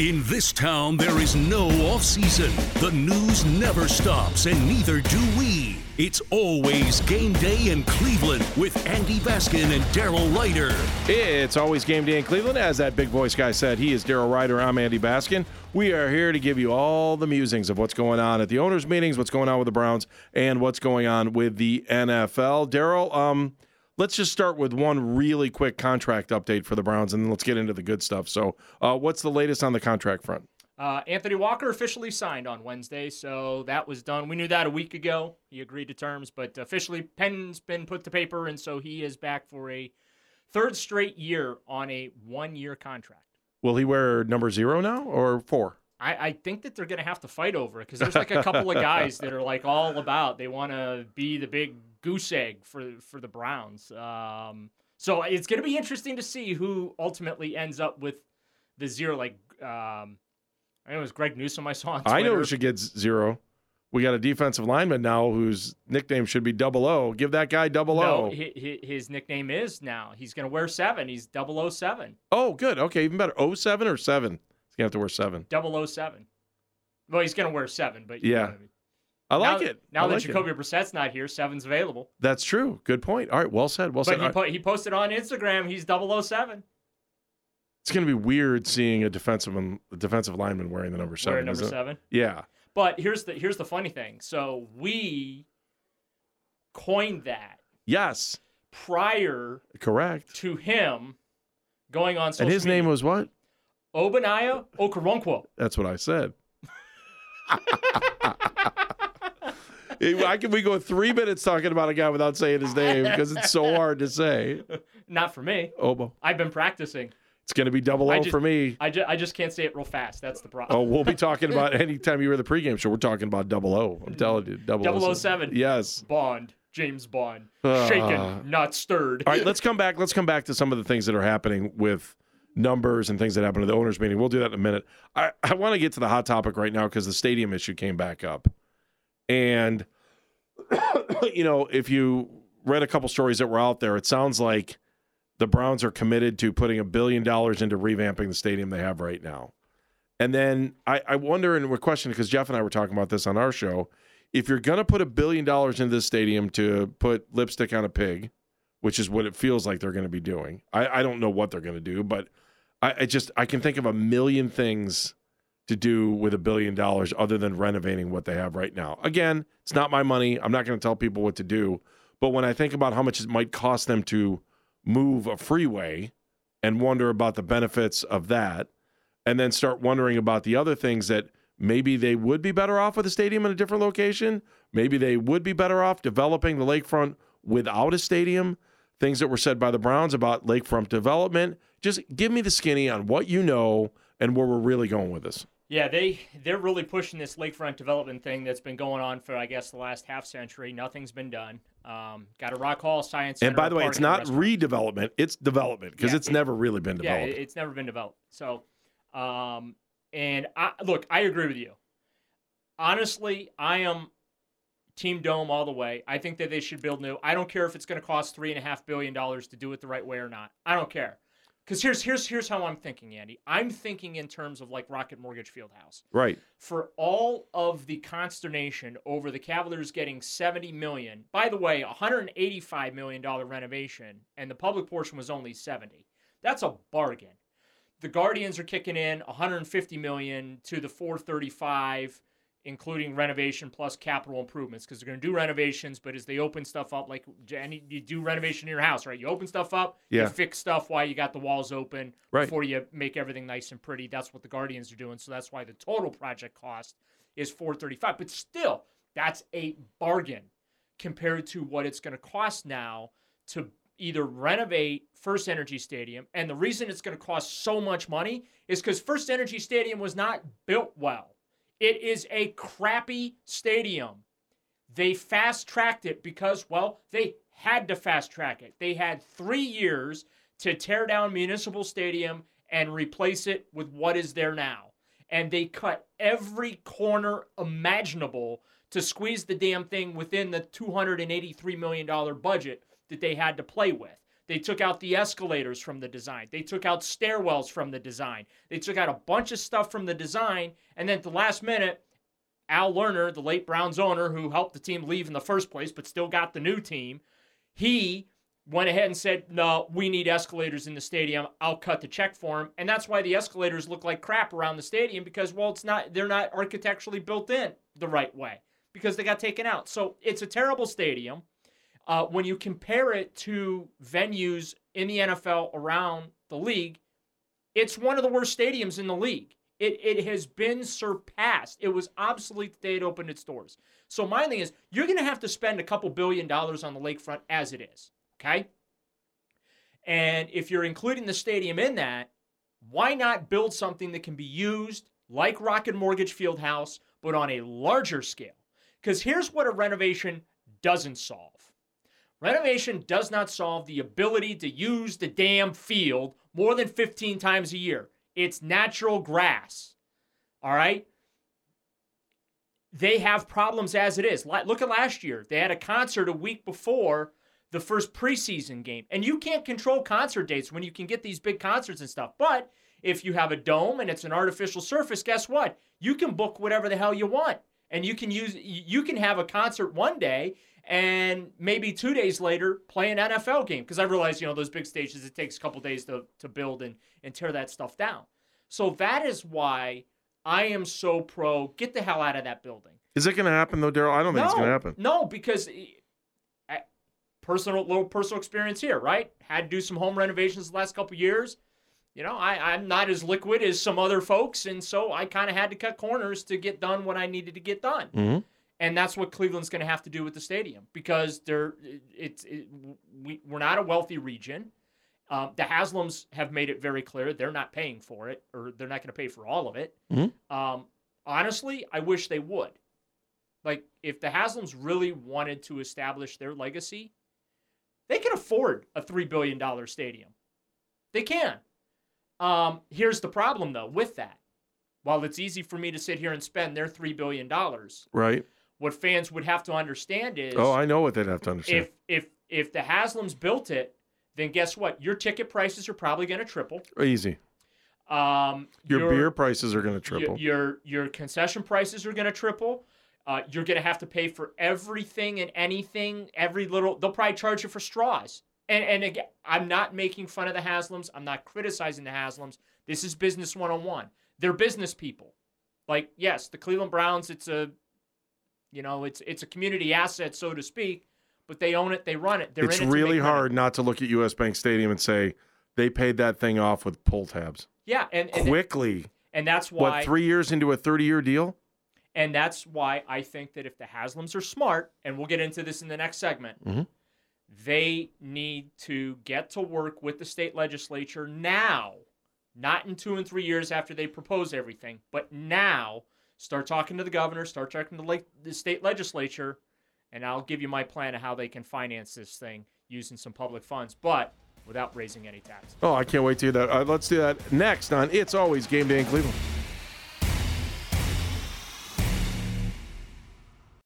In this town, there is no off season. The news never stops, and neither do we. It's always game day in Cleveland with Andy Baskin and Daryl Ruiter. It's always game day in Cleveland. As that big voice guy said, he is Daryl Ruiter. I'm Andy Baskin. We are here to give you all the musings of what's going on at the owners' meetings, what's going on with the Browns, and what's going on with the NFL. Daryl, um, let's just start with one really quick contract update for the Browns, and then let's get into the good stuff. So, uh, what's the latest on the contract front? Uh, Anthony Walker officially signed on Wednesday, so that was done. We knew that a week ago. He agreed to terms, but officially, pen's been put to paper, and so he is back for a third straight year on a one-year contract. Will he wear number zero now or four? I, I think that they're going to have to fight over it because there's like a couple of guys that are like all about they want to be the big goose egg for for the Browns. Um, so it's going to be interesting to see who ultimately ends up with the zero. Like um, I know it was Greg Newsome I saw on Twitter. I know who should get zero. We got a defensive lineman now whose nickname should be Double O. Give that guy Double O. hi- hi- his nickname is now. He's going to wear seven. He's 007. Oh, good. Okay, even better. 07 or seven? He's gonna have to wear seven. 007. Well, he's going to wear seven, but Yeah. I mean. I like now, it. Now I that like it. Jacoby Brissett's not here, seven's available. That's true. Good point. All right, well said. Well But said. he, right. po- he posted on Instagram he's 007. It's going to be weird seeing a defensive a defensive lineman wearing the number seven. Wearing number seven. Yeah. But here's the here's the funny thing. So we coined that Yes. prior Correct. to him going on social And his name was what? Ogbonnia Okoronkwo. That's what I said. Why can we go three minutes talking about a guy without saying his name because it's so hard to say? Not for me. Obo. I've been practicing. It's going to be double O just- for me. I, ju- I just can't say it real fast. That's the problem. Oh, we'll be talking about anytime you were the pregame show. We're talking about double O. I'm telling you, double 007. Yes. Bond. James Bond. Ah. Shaken, not stirred. All right, let's come back. Let's come back to some of the things that are happening with numbers and things that happened at the owners' meeting. We'll do that in a minute. I, I want to get to the hot topic right now because the stadium issue came back up. And, you know, if you read a couple stories that were out there, it sounds like the Browns are committed to putting a billion dollars into revamping the stadium they have right now. And then I, I wonder, and we're questioning because Jeff and I were talking about this on our show. If you're going to put a billion dollars into this stadium to put lipstick on a pig, which is what it feels like they're going to be doing, I, I don't know what they're going to do, but I, I just I can think of a million things to do with a billion dollars other than renovating what they have right now. Again, it's not my money. I'm not going to tell people what to do. But when I think about how much it might cost them to move a freeway and wonder about the benefits of that, and then start wondering about the other things that maybe they would be better off with a stadium in a different location. Maybe they would be better off developing the lakefront without a stadium. Things that were said by the Browns about lakefront development. Just give me the skinny on what you know and where we're really going with this. Yeah, they they're really pushing this lakefront development thing that's been going on for I guess the last half century. Nothing's been done. Um, got a Rock Hall Science Center. And by the way, it's not redevelopment, it's development because Yeah, it's it- never really been developed. it- it's never been developed. So, um, and I look, I agree with you. Honestly, I am Team Dome all the way. I think that they should build new. I don't care if it's going to cost three and a half billion dollars to do it the right way or not. I don't care. Because here's here's here's how I'm thinking, Andy. I'm thinking in terms of like Rocket Mortgage Fieldhouse right. for all of the consternation over the Cavaliers getting 70 million. By the way, 185 million dollar renovation and the public portion was only 70. That's a bargain. The Guardians are kicking in 150 million to the 435 including renovation plus capital improvements because they're going to do renovations but as they open stuff up like Jenny, you do renovation in your house right you open stuff up Yeah. you fix stuff while you got the walls open Right. before you make everything nice and pretty that's what the guardians are doing so that's why the total project cost is 435 but still that's a bargain compared to what it's going to cost now to either renovate First Energy Stadium, and the reason it's going to cost so much money is because First Energy Stadium was not built well. It is a crappy stadium. They fast tracked it because, well, they had to fast track it. They had three years to tear down Municipal Stadium and replace it with what is there now. And they cut every corner imaginable to squeeze the damn thing within the $283 million budget that they had to play with. They took out the escalators from the design. They took out stairwells from the design. They took out a bunch of stuff from the design. And then at the last minute, Al Lerner, the late Browns owner who helped the team leave in the first place but still got the new team, he went ahead and said, No, we need escalators in the stadium. I'll cut the check for him. And that's why the escalators look like crap around the stadium because, well, it's not, they're not architecturally built in the right way because they got taken out. So it's a terrible stadium. Uh, when you compare it to venues in the NFL around the league, it's one of the worst stadiums in the league. It, it has been surpassed. It was obsolete the day it opened its doors. So my thing is, you're going to have to spend a couple billion dollars on the lakefront as it is. Okay. And if you're including the stadium in that, why not build something that can be used like Rocket Mortgage Fieldhouse, but on a larger scale? Because here's what a renovation doesn't solve renovation does not solve the ability to use the damn field more than 15 times a year. It's natural grass. All right? They have problems as it is. Look at last year. They had a concert a week before the first preseason game. And you can't control concert dates when you can get these big concerts and stuff. But if you have a dome and it's an artificial surface, guess what? You can book whatever the hell you want. And you can use you can have a concert one day and maybe two days later play an NFL game. Because I realize, you know, those big stages, it takes a couple days to, to build and, and tear that stuff down. So that is why I am so pro get the hell out of that building. Is it going to happen though, Daryl? I don't think no, it's going to happen. No, because eh, personal little personal experience here, right? Had to do some home renovations the last couple years. You know, I, I'm not as liquid as some other folks, and so I kind of had to cut corners to get done what I needed to get done. Mm-hmm. And that's what Cleveland's going to have to do with the stadium because they're it's it, we, we're not a wealthy region. Um, the Haslams have made it very clear they're not paying for it, or they're not going to pay for all of it. Mm-hmm. Um, honestly, I wish they would. Like, if the Haslams really wanted to establish their legacy, they can afford a $3 billion stadium. They can. Um, here's the problem, though, with that. While it's easy for me to sit here and spend their $3 billion, right? what fans would have to understand is Oh, I know what they'd have to understand. if if if the Haslams built it, then guess what? Your ticket prices are probably going to triple. Easy. Um, Your, beer prices are going to triple. Your, your your concession prices are going to triple. Uh, you're going to have to pay for everything and anything, every little. They'll probably charge you for straws. And and again, I'm not making fun of the Haslams. I'm not criticizing the Haslams. This is business 101. They're business people. Like yes, the Cleveland Browns. It's a, you know, it's it's a community asset, so to speak. But they own it. They run it. They're it's in it really money. hard not to look at US Bank Stadium and say they paid that thing off with pull tabs Yeah, and and, quickly. and that's why What, three years into a 30 year deal? And that's why I think that if the Haslams are smart, and we'll get into this in the next segment, Mhm. They need to get to work with the state legislature now, not in two and three years after they propose everything, but now start talking to the governor, start talking to the, state legislature, and I'll give you my plan of how they can finance this thing using some public funds, but without raising any taxes. Oh, I can't wait to hear that. Let's do that next on It's Always Game Day in Cleveland.